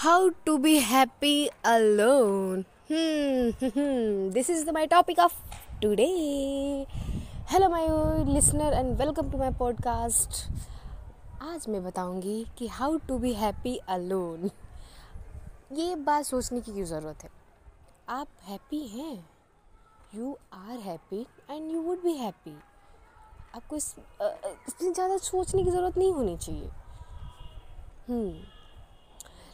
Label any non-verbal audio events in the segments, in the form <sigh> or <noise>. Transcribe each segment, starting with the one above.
how to be happy alone. Hmm this is the, my topic of today. Hello my listener and welcome to my podcast. आज मैं बताऊँगी कि how to be happy alone ये बात सोचने की क्यों ज़रूरत है? आप हैप्पी हैं? You are happy and you would be happy आपको इस इतनी ज़्यादा सोचने की ज़रूरत नहीं होनी चाहिए। हम्म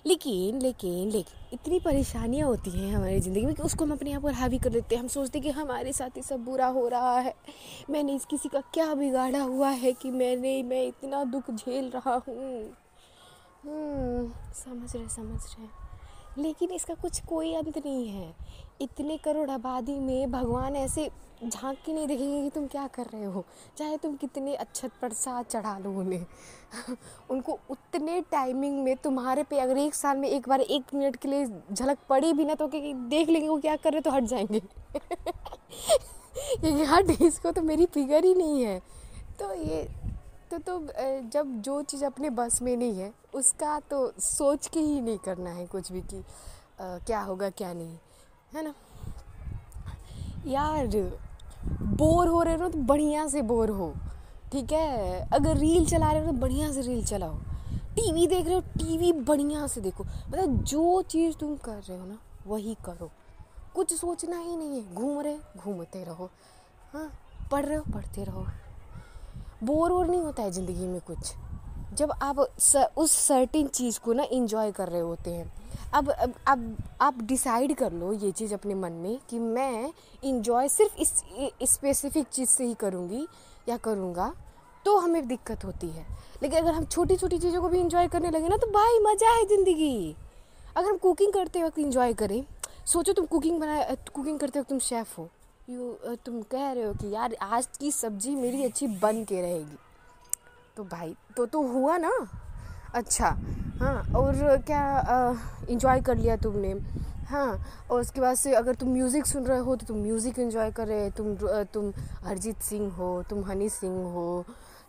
लेकिन लेकिन लेकिन इतनी परेशानियाँ होती हैं हमारी ज़िंदगी में कि उसको हम अपने आप पर हावी कर देते हैं। हम सोचते हैं कि हमारे साथ ही सब बुरा हो रहा है। मैंने इस किसी का क्या बिगाड़ा हुआ है कि मैंने मैं इतना दुख झेल रहा हूँ। हम्म, समझ रहे समझ रहे। लेकिन इसका कुछ कोई अंत नहीं है। इतने करोड़ आबादी में भगवान ऐसे झाँक के नहीं देखेंगे कि तुम क्या कर रहे हो। चाहे तुम कितने अच्छत प्रसाद चढ़ा लो उन्हें। <laughs> उनको उतने टाइमिंग में तुम्हारे पे अगर एक साल में एक बार एक मिनट के लिए झलक पड़ी भी ना तो कि देख लेंगे वो क्या कर रहे तो हट जाएँगे। <laughs> क्योंकि हट इसको तो मेरी फिगर ही नहीं है। तो ये तो तो जब जो चीज़ अपने बस में नहीं है, उसका तो सोच के ही नहीं करना है कुछ भी कि क्या होगा, क्या नहीं, है ना? यार, बोर हो रहे हो तो बढ़िया से बोर हो, ठीक है? अगर रील चला रहे हो तो बढ़िया से रील चलाओ। टीवी देख रहे हो, टीवी बढ़िया से देखो। मतलब जो चीज़ तुम कर रहे हो ना, वही करो। कुछ सोचना ही नहीं है। घूम रहे, घूमते रहो। हाँ पढ़ रहे हो, पढ़ते रहो। बोर वोर नहीं होता है ज़िंदगी में कुछ। जब आप स, उस सर्टिन चीज़ को ना इंजॉय कर रहे होते हैं अब अब अब आप डिसाइड कर लो ये चीज़ अपने मन में कि मैं इंजॉय सिर्फ़ इस स्पेसिफिक चीज़ से ही करूँगी या करूँगा तो हमें दिक्कत होती है। लेकिन अगर हम छोटी छोटी चीज़ों को भी इंजॉय करने लगे ना तो भाई मज़ा है ज़िंदगी। अगर हम कुकिंग करते वक्त इंजॉय करें सोचो तुम कुकिंग बना कुकिंग करते वक्त तुम शेफ़ हो। यू तुम कह रहे हो कि यार आज की सब्ज़ी मेरी अच्छी बन के रहेगी। तो भाई तो तो हुआ ना? अच्छा हाँ और क्या इंजॉय कर लिया तुमने? हाँ और उसके बाद से अगर तुम म्यूज़िक सुन रहे हो तो तुम म्यूज़िक इन्जॉय कर रहे हो, तुम तुम अरिजीत सिंह हो, तुम हनी सिंह हो,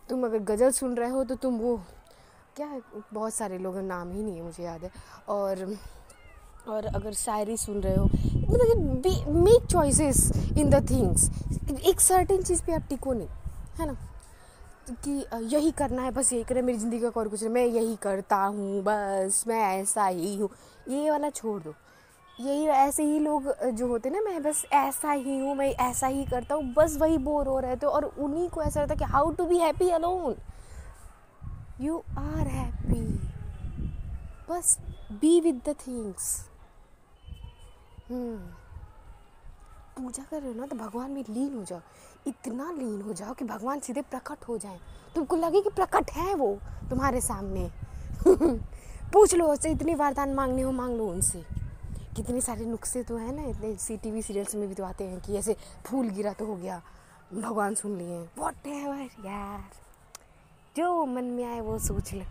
तुम अगर गज़ल सुन रहे हो तो तुम वो, क्या है बहुत सारे लोगों नाम ही नहीं है, मुझे याद है। और और अगर शायरी सुन रहे हो मतलब make choices in the things एक सर्टेन चीज़ पे आप टिको नहीं, है ना? कि यही करना है, बस यही करें, मेरी ज़िंदगी का और कुछ नहीं, मैं यही करता हूँ, बस मैं ऐसा ही हूँ। ये वाला छोड़ दो। यही, ऐसे ही लोग जो होते ना, मैं बस ऐसा ही हूँ, मैं ऐसा ही करता हूँ, बस वही बोर हो रहे थे और उन्हीं को ऐसा रहता कि how to be happy alone you are happy बस बी विद द थिंग्स पूजा कर रहे हो ना तो भगवान में लीन हो जाओ। इतना लीन हो जाओ कि भगवान सीधे प्रकट हो जाए। तुमको लगे कि प्रकट है वो तुम्हारे सामने। <laughs> पूछ लो उससे, इतनी वरदान मांगने हो, मांग लो उनसे। कितने सारे नुस्खे तो हैं ना, इतने सी टी वी सीरियल्स में भी तो आते हैं कि ऐसे फूल गिरा तो हो गया। भगवान सुन लिए वॉट एवर यार। जो मन में आए वो सोच ले।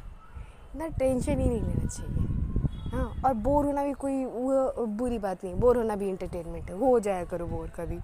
ना टेंशन ही नहीं लेना चाहिए। हाँ और बोर होना भी कोई वो बुरी बात नहीं, बोर होना भी इंटरटेनमेंट है, हो जाया करो बोर कभी।